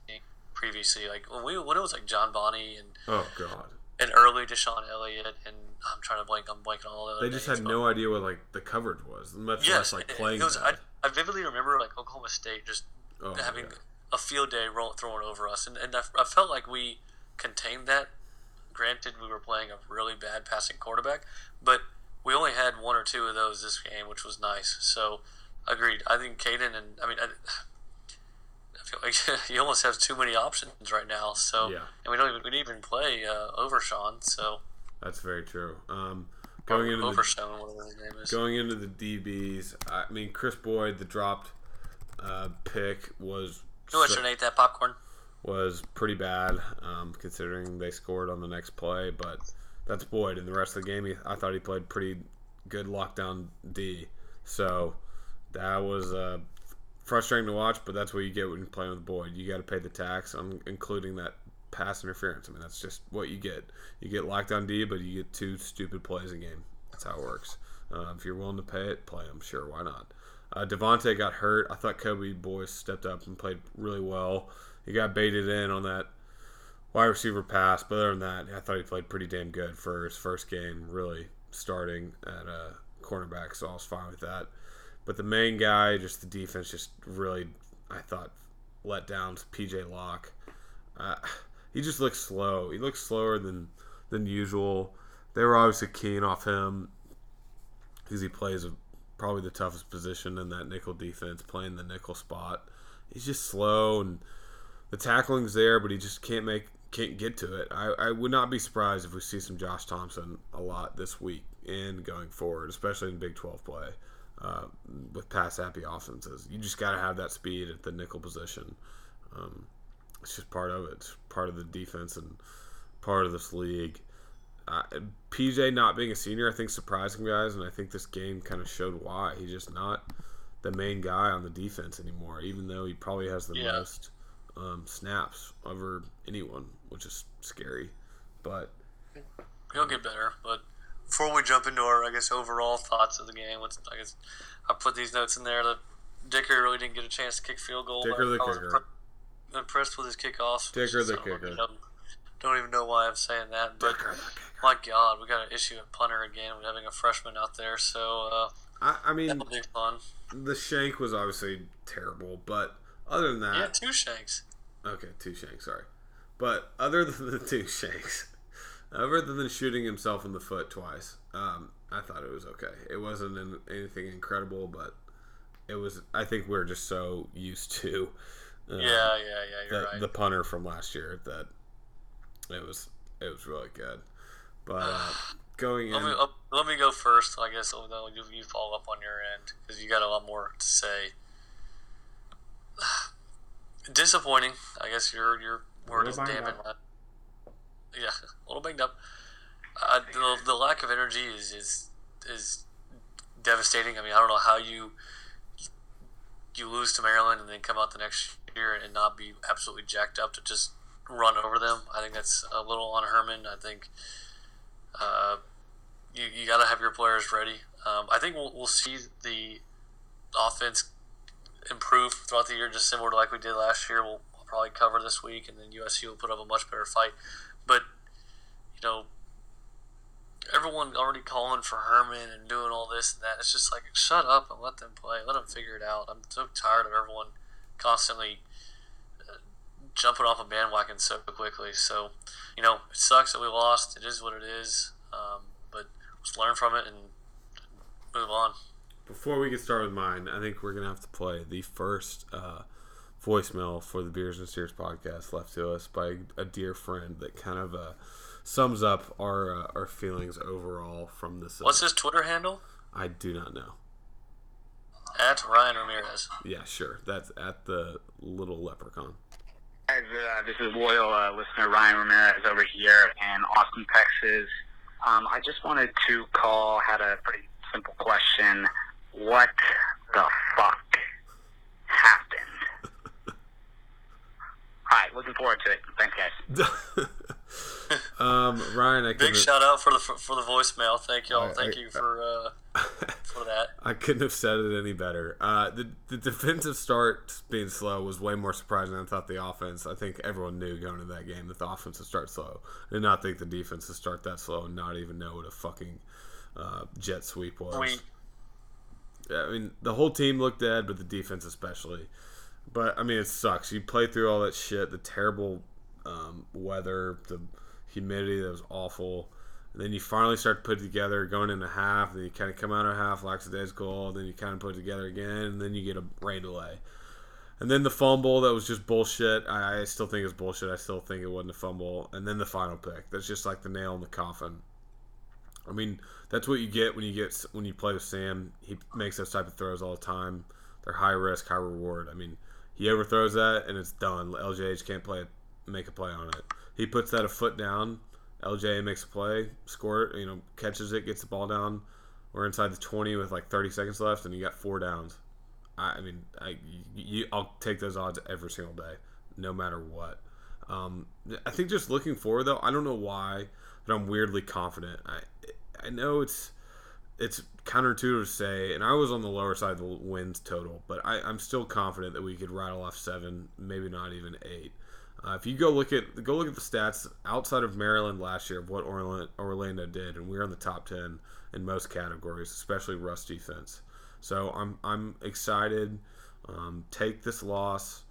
previously. Like when we when it was like John Bonney and Oh god, and early DeShon Elliott, and I'm trying to blank. I'm blanking on all the other they just names, had no idea what like the coverage was, much Yes, less like playing. It was, I. I vividly remember like Oklahoma State just oh, having yeah. a field day roll, throwing over us, and, and I, I felt like we contained that. Granted, we were playing a really bad passing quarterback, but we only had one or two of those this game, which was nice. So, agreed. I think Caden and I mean, I, like he almost have too many options right now. So, Yeah. and we don't even we didn't even play uh, Overshawn. So, That's very true. Um, going into the, Overshawn, whatever his name is. going into the DBs, I mean Kris Boyd, the dropped uh, pick was Who so- ate that popcorn? was pretty bad, um, considering they scored on the next play. But that's Boyd. And the rest of the game, he, I thought he played pretty good lockdown D. So that was uh, frustrating to watch, but that's what you get when you're playing with Boyd. You got to pay the tax, on including that pass interference. I mean, that's just what you get. You get lockdown D, but you get two stupid plays a game. That's how it works. Uh, if you're willing to pay it, play them. Sure, why not? Uh, Davante got hurt. I thought Kobe Boyce stepped up and played really well. He got baited in on that wide receiver pass, but other than that, I thought he played pretty damn good for his first game, really starting at a cornerback, so I was fine with that. But the main guy, just the defense, just really, I thought, let down PJ Locke. Uh, he just looks slow. He looks slower than than usual. They were obviously keen off him because he plays a, probably the toughest position in that nickel defense, playing the nickel spot. He's just slow and the tackling's there, but he just can't make can't get to it. I, I would not be surprised if we see some Josh Thompson a lot this week and going forward, especially in Big 12 play uh, with pass happy offenses. You just got to have that speed at the nickel position. Um, it's just part of it. It's part of the defense and part of this league. Uh, PJ not being a senior, I think, surprising guys, and I think this game kind of showed why. He's just not the main guy on the defense anymore, even though he probably has the yeah. most um, snaps over anyone, which is scary. But he'll get better. But before we jump into our, I guess, overall thoughts of the game, let's I guess I put these notes in there. That Dicker really didn't get a chance to kick field goal. Dicker the kicker. Impressed with his kickoff. Dicker the so, kicker. don't even know why I'm saying that, but my God, we got an issue at punter again with having a freshman out there. So uh, I, I mean, the shank was obviously terrible, but other than that, yeah, two shanks. Okay, two shanks. Sorry, but other than the two shanks, other than shooting himself in the foot twice, um, I thought it was okay. It wasn't anything incredible, but it was. I think we're just so used to. Um, yeah, yeah, yeah. You're the, right. The punter from last year that it was it was really good, but uh, going let. Me, uh, let me go first. I guess although you, you follow up on your end because you got a lot more to say. disappointing. I guess your your word is damning. Yeah, a little banged up. Uh, the, the lack of energy is, is is devastating. I mean, I don't know how you you lose to Maryland and then come out the next year and not be absolutely jacked up to just run over them. I think that's a little on Herman. I think uh, you you got to have your players ready. Um, I think we'll, we'll see the offense improve throughout the year, just similar to like we did last year. We'll, we'll probably cover this week, and then USC will put up a much better fight. But you know, everyone already calling for Herman and doing all this and that. It's just like shut up and let them play. Let them figure it out. I'm so tired of everyone constantly uh, jumping off a bandwagon so quickly. So, you know, it sucks that we lost. It is what it is. Um, but let's learn from it and move on. Before we get started with mine, I think we're gonna have to play the first uh, voicemail for the Beers and Steers podcast left to us by a dear friend that kind of uh, sums up our uh, our feelings overall from this. What's his Twitter handle? I do not know. At Ryan Ramirez. Yeah, sure. That's at the little leprechaun. Guys, uh, this is loyal uh, listener Ryan Ramirez over here in Austin, Texas. Um, I just wanted to call. Had a pretty simple question what the fuck happened? All right, looking forward to it. Thanks, guys. um, Ryan, I big shout out for the for the voicemail. Thank y'all. Thank I, you for uh, for that. I couldn't have said it any better. Uh, the the defensive start being slow was way more surprising than I thought. The offense, I think everyone knew going into that game that the offense would start slow. I did not think the defense would start that slow and not even know what a fucking uh, jet sweep was. We I mean, the whole team looked dead, but the defense especially. But I mean, it sucks. You play through all that shit, the terrible um, weather, the humidity that was awful. And then you finally start to put it together going into half, then you kind of come out of half lackadaisical, then you kind of put it together again, and then you get a rain delay. And then the fumble that was just bullshit. I, I still think it's bullshit. I still think it wasn't a fumble. And then the final pick. That's just like the nail in the coffin. I mean, that's what you get when you get when you play with Sam. He makes those type of throws all the time. They're high risk, high reward. I mean, He overthrows that and it's done. LJH can't play make a play on it. He puts that a foot down. LJ makes a play, score it, you know, catches it, gets the ball down. We're inside the 20 with like 30 seconds left, and you got four downs. I, I mean, I, you, I'll take those odds every single day, no matter what. Um, I think just looking forward though, I don't know why, but I'm weirdly confident. I I know it's it's counterintuitive to say, and I was on the lower side of the wins total, but I, I'm still confident that we could rattle off seven, maybe not even eight. Uh, if you go look at go look at the stats outside of Maryland last year of what Orlando, Orlando did, and we are in the top ten in most categories, especially rush defense. So I'm I'm excited. Um, take this loss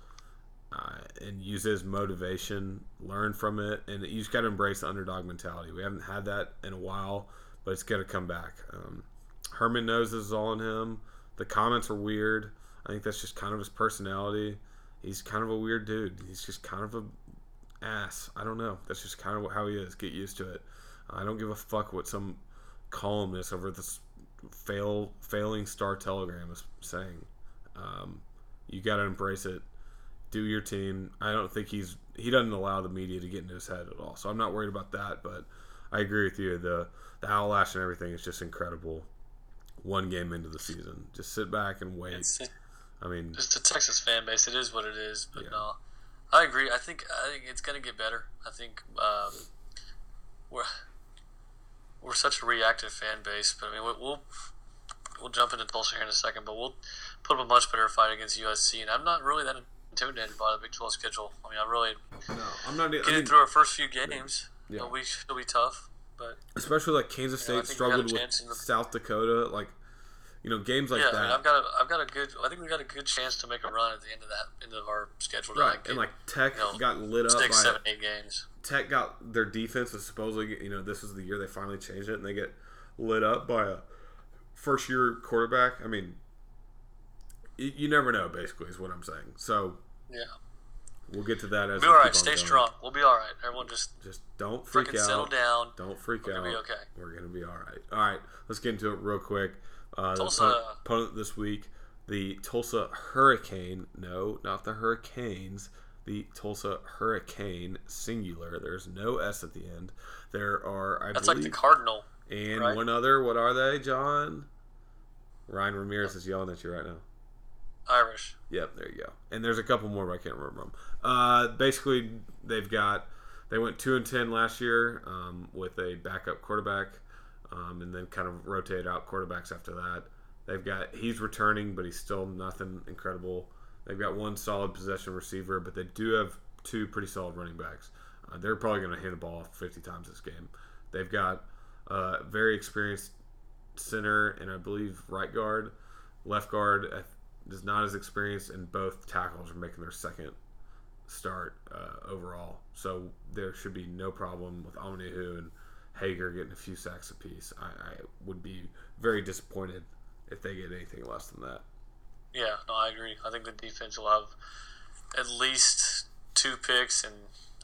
uh, and use it as motivation. Learn from it, and you just got to embrace the underdog mentality. We haven't had that in a while, but it's going to come back. Um, Herman knows this is all on him. The comments are weird. I think that's just kind of his personality he's kind of a weird dude. He's just kind of a ass. I don't know. That's just kind of how he is. Get used to it. I don't give a fuck what some columnist over this fail failing Star Telegram is saying. Um, you got to embrace it. Do your team. I don't think he's he doesn't allow the media to get into his head at all. So I'm not worried about that. But I agree with you. The the Howlash and everything is just incredible. One game into the season, just sit back and wait. It's, I mean, just the Texas fan base, it is what it is. But yeah. no, I agree. I think I think it's gonna get better. I think um, we're we're such a reactive fan base, but I mean we'll we'll jump into Tulsa here in a second, but we'll put up a much better fight against USC, and I'm not really that intimidated by the Big 12 schedule. I mean, I really no, I'm not getting I mean, through our first few games. Yeah. It'll be it'll be tough, but especially like Kansas State you know, struggled with South Dakota, like you know, games like yeah, that. I mean, I've got a, I've got a good. I think we got a good chance to make a run at the end of that, end of our schedule. Right, and like Tech you know, got lit up six, by seven, eight games. Tech got their defense was supposedly, you know, this was the year they finally changed it, and they get lit up by a first year quarterback. I mean, you, you never know. Basically, is what I'm saying. So yeah. We'll get to that as we'll be all right. Stay going. strong. We'll be all right. Everyone just just don't freak out. Settle down. Don't freak We're out. We're gonna be okay. We're gonna be all right. All right. Let's get into it real quick. Uh, Tulsa. opponent this week, the Tulsa Hurricane. No, not the Hurricanes. The Tulsa Hurricane singular. There's no S at the end. There are, I That's believe, like the Cardinal. And right? one other. What are they, John? Ryan Ramirez is yelling at you right now. Irish. Yep, there you go. And there's a couple more, but I can't remember them. Uh, basically, they've got they went two and ten last year um, with a backup quarterback um, and then kind of rotated out quarterbacks after that. They've got he's returning, but he's still nothing incredible. They've got one solid possession receiver, but they do have two pretty solid running backs. Uh, they're probably going to hand the ball off 50 times this game. They've got a very experienced center and I believe right guard. Left guard is not as experienced, and both tackles are making their second start uh, overall. So there should be no problem with Omenihu and Hager getting a few sacks apiece. I, I would be very disappointed if they get anything less than that. Yeah, no, I agree. I think the defense will have at least two picks, and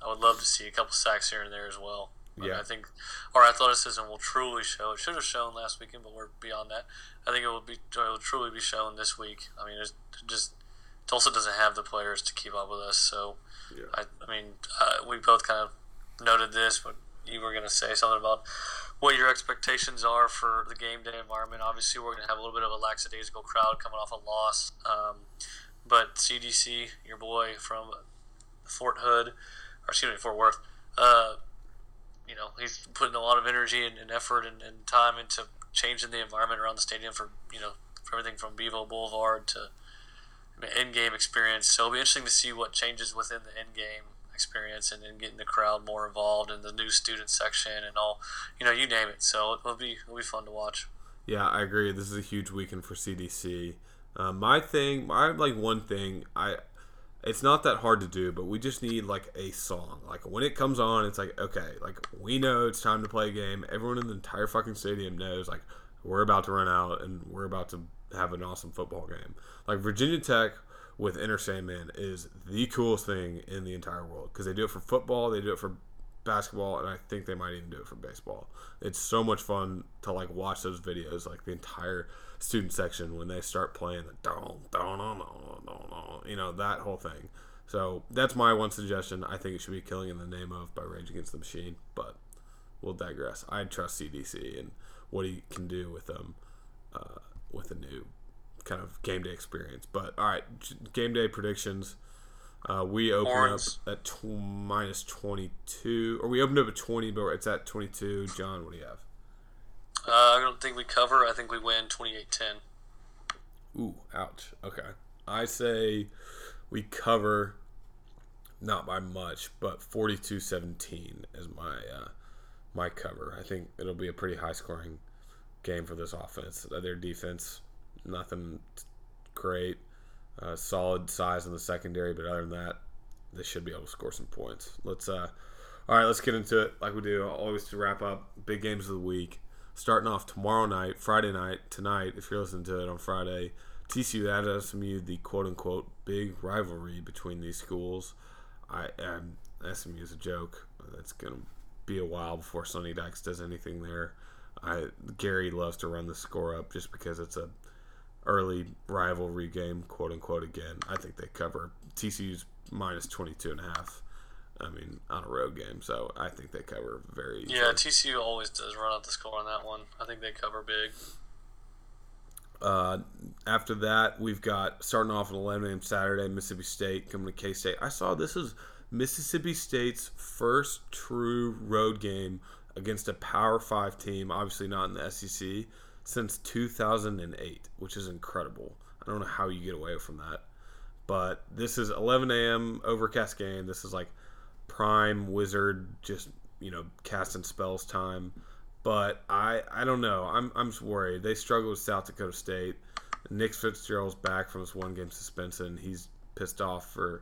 I would love to see a couple sacks here and there as well. But yeah. I think our athleticism will truly show. It should have shown last weekend, but we're beyond that. I think it will be it will truly be shown this week. I mean, it's just Tulsa doesn't have the players to keep up with us. So, yeah. I, I mean, uh, we both kind of noted this, but you were going to say something about what your expectations are for the game day environment. Obviously, we're going to have a little bit of a lackadaisical crowd coming off a loss. Um, but CDC, your boy from Fort Hood, or excuse me, Fort Worth, uh, you know, he's putting a lot of energy and, and effort and, and, time into changing the environment around the stadium for, you know, for everything from Bevo Boulevard to end game experience. So it'll be interesting to see what changes within the end game experience and, and getting the crowd more involved in the new student section and all, you know, you name it. So it'll be it'll be fun to watch. Yeah, I agree. This is a huge weekend for CDC. Uh, my thing, my like one thing, I it's not that hard to do, but we just need like a song. Like when it comes on, it's like okay, like we know it's time to play a game. Everyone in the entire fucking stadium knows like we're about to run out and we're about to have an awesome football game. Like Virginia Tech with Enter Sandman is the coolest thing in the entire world because they do it for football, they do it for basketball, and I think they might even do it for baseball. It's so much fun to like watch those videos, like the entire student section when they start playing the don don don don don, you know that whole thing. So that's my one suggestion. I think it should be "Killing in the Name of" by Rage Against the Machine, but we'll digress. I trust CDC and what he can do with them uh, with a new kind of game day experience. But all right, game day predictions. Uh, we open Horns. up at tw- minus 22, or we opened up at 20, but it's at 22. John, what do you have? Uh, I don't think we cover. I think we win 28-10. Ooh, ouch. Okay. I say we cover not by much, but 42-17 is my uh, my cover. I think it'll be a pretty high scoring game for this offense. Their defense, nothing great. Uh, solid size in the secondary, but other than that, they should be able to score some points. Let's uh all right, let's get into it like we do always to wrap up big games of the week. Starting off tomorrow night, Friday night, tonight, if you're listening to it on Friday, TCU at SMU, the quote unquote big rivalry between these schools. I SMU is a joke. That's gonna be a while before Sonny Dykes does anything there. I Gary loves to run the score up just because it's a early rivalry game, quote unquote. Again, I think they cover TCU's minus 22 and a half. I mean, on a road game, so I think they cover very. Easily. Yeah, TCU always does run out the score on that one. I think they cover big. Uh, after that, we've got starting off at 11 a.m. Saturday, Mississippi State coming to K State. I saw this is Mississippi State's first true road game against a Power Five team, obviously not in the SEC, since 2008, which is incredible. I don't know how you get away from that. But this is 11 a.m. overcast game. This is like prime wizard, just you know, casting spells time. But I, I don't know. I'm, I'm just worried. They struggle with South Dakota State. Nick Fitzgerald's back from his one game suspension. He's pissed off for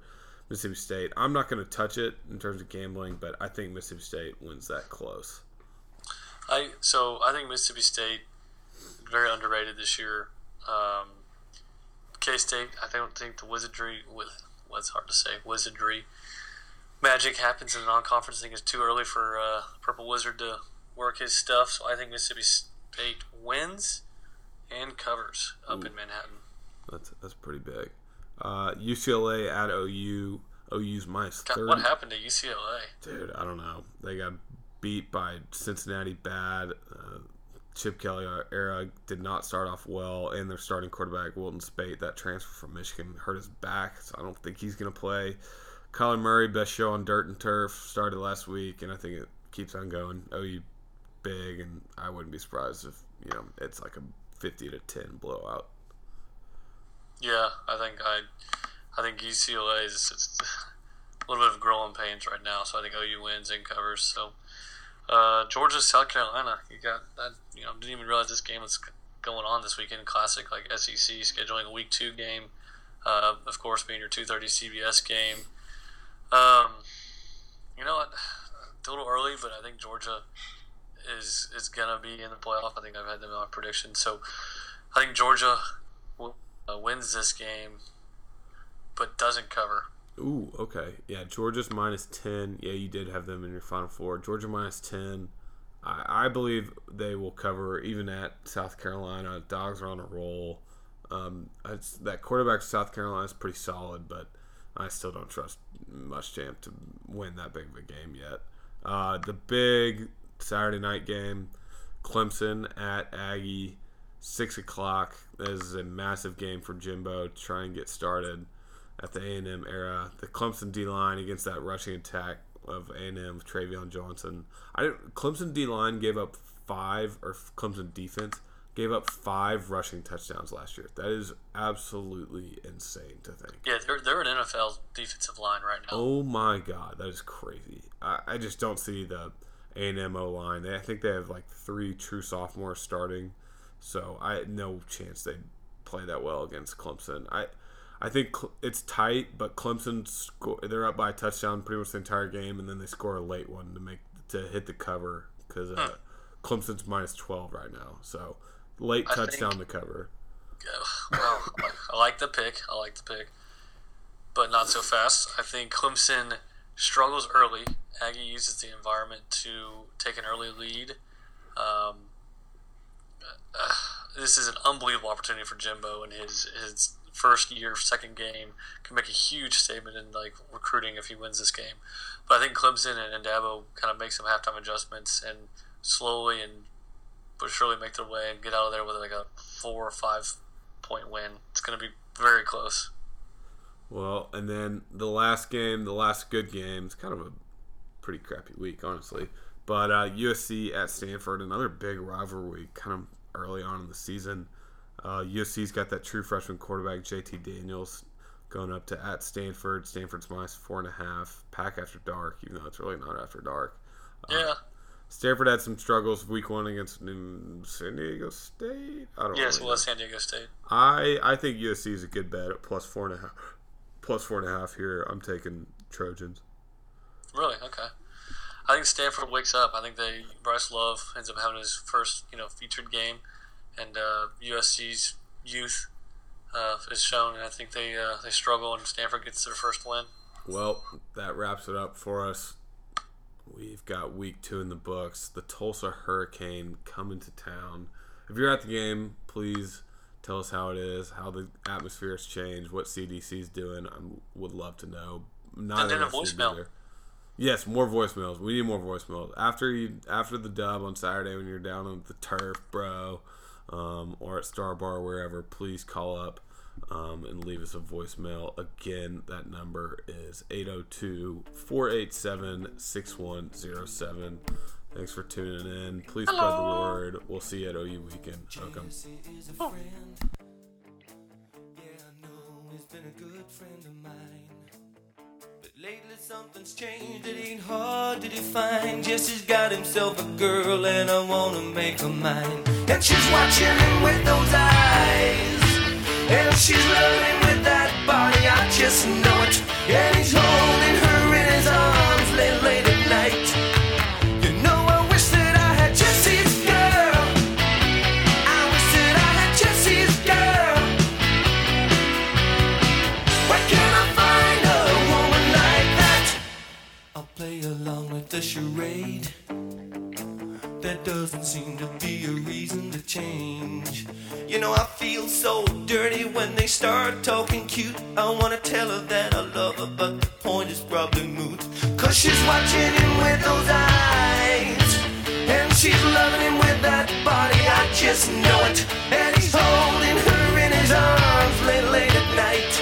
Mississippi State. I'm not going to touch it in terms of gambling, but I think Mississippi State wins that close. I so I think Mississippi State very underrated this year. Um, K State, I don't think the wizardry what's hard to say wizardry magic happens in the non-conference. I think it's too early for uh, Purple Wizard to work his stuff. So I think Mississippi State wins and covers up in Manhattan. That's that's pretty big. Uh, UCLA at OU. OU's minus God, 30. what happened to UCLA? Dude, I don't know. They got beat by Cincinnati bad. Uh, Chip Kelly era did not start off well, and their starting quarterback Wilton Speight, that transfer from Michigan, hurt his back, so I don't think he's going to play. Kyler Murray, best show on dirt and turf, started last week, and I think it keeps on going. OU big, and I wouldn't be surprised if you know it's like a fifty to ten blowout. Yeah, I think I, I think UCLA is a little bit of growing pains right now. So I think OU wins and covers. So uh, Georgia, South Carolina, you got that. You know, didn't even realize this game was going on this weekend. Classic like SEC scheduling a week two game. Uh, of course, being your two thirty CBS game. Um, you know what? It's a little early, but I think Georgia is is gonna be in the playoff. I think I've had them in my prediction. So I think Georgia uh, wins this game, but doesn't cover. Ooh, okay. Yeah, Georgia's minus 10. Yeah, you did have them in your final four. Georgia minus 10. I, I believe they will cover even at South Carolina. Dogs are on a roll. Um, that quarterback South Carolina is pretty solid, but I still don't trust Muschamp to win that big of a game yet. Uh, the big Saturday night game, Clemson at Aggie, 6 o'clock. This is a massive game for Jimbo to try and get started at the A&M era. The Clemson D line against that rushing attack of A&M Travion Johnson. I Clemson D line gave up five, or Clemson defense gave up five rushing touchdowns last year. That is absolutely insane to think. Yeah, they're they're an NFL defensive line right now. Oh my god, that is crazy. I, I just don't see the A&M O line. They, I think they have like three true sophomores starting, so I no chance they play that well against Clemson. I I think it's tight, but Clemson score, they're up by a touchdown pretty much the entire game, and then they score a late one to make to hit the cover because uh, Clemson's minus twelve right now. So late I touchdown think- to cover. well, I like the pick. I like the pick, but not so fast. I think Clemson struggles early. Aggie uses the environment to take an early lead. Um, uh, this is an unbelievable opportunity for Jimbo in his his first year, second game. Can make a huge statement in like recruiting if he wins this game. But I think Clemson and, and Dabo kind of make some halftime adjustments and slowly and but surely make their way and get out of there with like a four or five point win. It's going to be very close. Well, and then the last game, the last good game, it's kind of a pretty crappy week, honestly. But uh, USC at Stanford, another big rivalry, kind of early on in the season. Uh, USC's got that true freshman quarterback JT Daniels going up to at Stanford. Stanford's minus four and a half. Pack after dark, even though it's really not after dark. Uh, yeah. Stanford had some struggles week one against New San Diego State. I don't. Know. Yes, really it was San Diego State. I I think USC is a good bet at plus four and a half. Plus four and a half here. I'm taking Trojans. Really? Okay. I think Stanford wakes up. I think they Bryce Love ends up having his first you know featured game, and uh, USC's youth uh, is shown. And I think they uh, they struggle, and Stanford gets their first win. Well, that wraps it up for us. We've got week two in the books. The Tulsa Hurricane coming to town. If you're at the game, please tell us how it is, how the atmosphere has changed, what CDC is doing. I would love to know. Not and then a voicemail. Yes, more voicemails. We need more voicemails after you after the dub on Saturday when you're down on the turf, bro, um, or at Star Bar wherever. Please call up um, and leave us a voicemail. Again, that number is 802 487 6107. Thanks for tuning in. Please Hello. spread the word. We'll see you at OU weekend. Welcome. Oh. Lately something's changed, it ain't hard to define. Jesse's got himself a girl and I wanna make her mine. And she's watching him with those eyes. And she's loving with that body, I just know it. And he's holding her in his arms late, late at night. You know, I wish that I had Jesse's girl. I wish that I had Jesse's girl. Where can I find a woman like that? I'll play along with the charade. There doesn't seem to be a reason to change. You know, I feel so dirty when they start talking cute. I wanna tell her that I love her, but the point is probably moot. Cause she's watching him with those eyes. And she's loving him with that body, I just know it. And he's holding her in his arms late, late at night.